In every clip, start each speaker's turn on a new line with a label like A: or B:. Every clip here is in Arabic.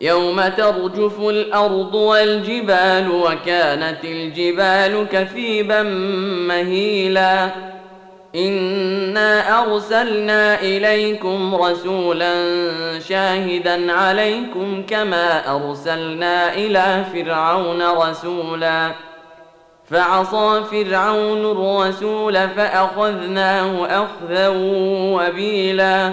A: يوم ترجف الأرض والجبال وكانت الجبال كثيبا مهيلا. إنا أرسلنا إليكم رسولا شاهدا عليكم كما أرسلنا إلى فرعون رسولا. فعصى فرعون الرسول فأخذناه أخذا وبيلا.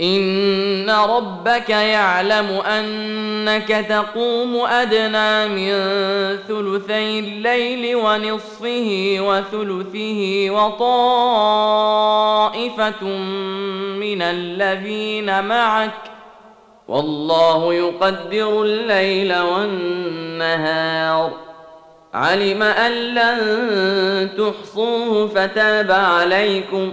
A: ان ربك يعلم انك تقوم ادنى من ثلثي الليل ونصفه وثلثه وطائفه من الذين معك والله يقدر الليل والنهار علم ان لن تحصوه فتاب عليكم